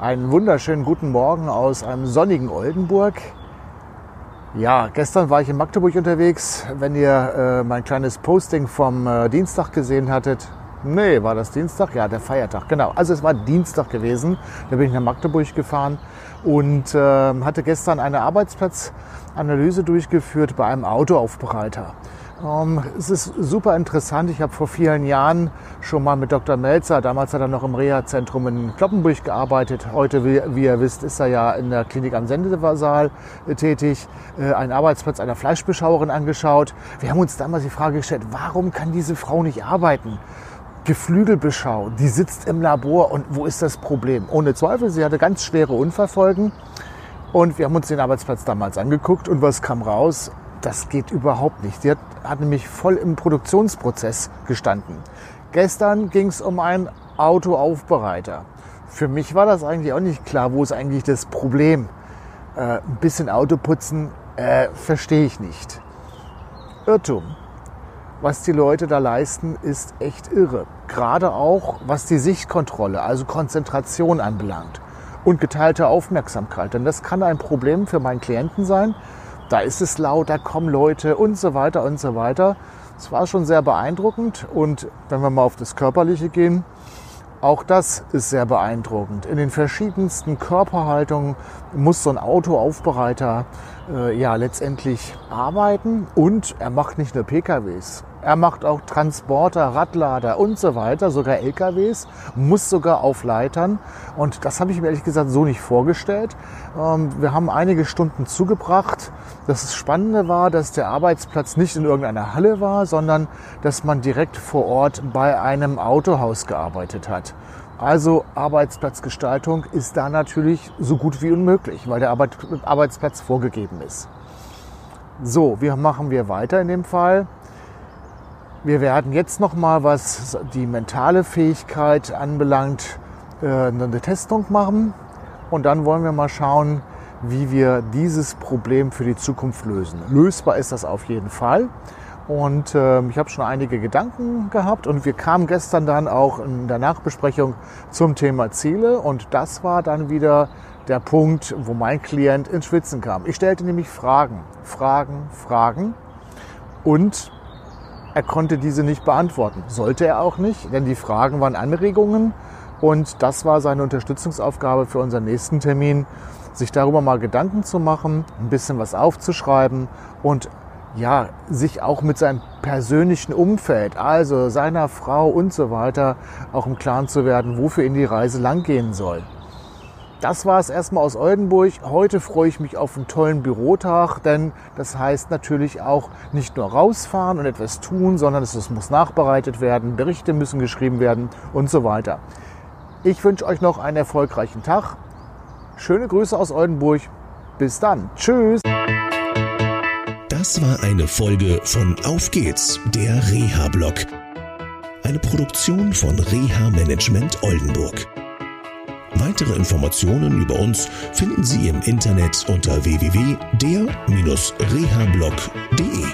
Einen wunderschönen guten Morgen aus einem sonnigen Oldenburg. Ja, gestern war ich in Magdeburg unterwegs. Wenn ihr äh, mein kleines Posting vom äh, Dienstag gesehen hattet, nee, war das Dienstag? Ja, der Feiertag, genau. Also es war Dienstag gewesen. Da bin ich nach Magdeburg gefahren und äh, hatte gestern eine Arbeitsplatzanalyse durchgeführt bei einem Autoaufbereiter. Ähm, es ist super interessant. Ich habe vor vielen Jahren schon mal mit Dr. Melzer, damals hat er noch im Reha-Zentrum in Kloppenburg gearbeitet. Heute, wie, wie, ihr wisst, ist er ja in der Klinik am Sendesaal tätig, äh, einen Arbeitsplatz einer Fleischbeschauerin angeschaut. Wir haben uns damals die Frage gestellt, warum kann diese Frau nicht arbeiten? Geflügelbeschau, die sitzt im Labor und wo ist das Problem? Ohne Zweifel, sie hatte ganz schwere Unfallfolgen. Und wir haben uns den Arbeitsplatz damals angeguckt und was kam raus? Das geht überhaupt nicht. Die hat, hat nämlich voll im Produktionsprozess gestanden. Gestern ging es um einen Autoaufbereiter. Für mich war das eigentlich auch nicht klar, wo ist eigentlich das Problem. Äh, ein bisschen Auto putzen, äh, verstehe ich nicht. Irrtum. Was die Leute da leisten, ist echt irre. Gerade auch, was die Sichtkontrolle, also Konzentration anbelangt und geteilte Aufmerksamkeit. Denn das kann ein Problem für meinen Klienten sein, da ist es laut, da kommen Leute und so weiter und so weiter. Es war schon sehr beeindruckend und wenn wir mal auf das Körperliche gehen, auch das ist sehr beeindruckend. In den verschiedensten Körperhaltungen muss so ein Autoaufbereiter äh, ja letztendlich arbeiten und er macht nicht nur PKWs. Er macht auch Transporter, Radlader und so weiter, sogar LKWs, muss sogar auf Leitern. Und das habe ich mir ehrlich gesagt so nicht vorgestellt. Ähm, wir haben einige Stunden zugebracht. Das Spannende war, dass der Arbeitsplatz nicht in irgendeiner Halle war, sondern dass man direkt vor Ort bei einem Autohaus gearbeitet hat. Also Arbeitsplatzgestaltung ist da natürlich so gut wie unmöglich, weil der Arbeitsplatz vorgegeben ist. So, wie machen wir weiter in dem Fall? Wir werden jetzt noch mal, was die mentale Fähigkeit anbelangt, äh, eine Testung machen und dann wollen wir mal schauen, wie wir dieses Problem für die Zukunft lösen. Lösbar ist das auf jeden Fall. Und äh, ich habe schon einige Gedanken gehabt und wir kamen gestern dann auch in der Nachbesprechung zum Thema Ziele und das war dann wieder der Punkt, wo mein Klient ins Schwitzen kam. Ich stellte nämlich Fragen, Fragen, Fragen und er konnte diese nicht beantworten. Sollte er auch nicht, denn die Fragen waren Anregungen und das war seine Unterstützungsaufgabe für unseren nächsten Termin, sich darüber mal Gedanken zu machen, ein bisschen was aufzuschreiben und ja, sich auch mit seinem persönlichen Umfeld, also seiner Frau und so weiter, auch im Klaren zu werden, wofür ihn die Reise langgehen soll. Das war es erstmal aus Oldenburg. Heute freue ich mich auf einen tollen Bürotag, denn das heißt natürlich auch nicht nur rausfahren und etwas tun, sondern es muss nachbereitet werden, Berichte müssen geschrieben werden und so weiter. Ich wünsche euch noch einen erfolgreichen Tag. Schöne Grüße aus Oldenburg. Bis dann. Tschüss. Das war eine Folge von Auf geht's, der Reha-Blog. Eine Produktion von Reha Management Oldenburg. Weitere Informationen über uns finden Sie im Internet unter www.der-rehablog.de.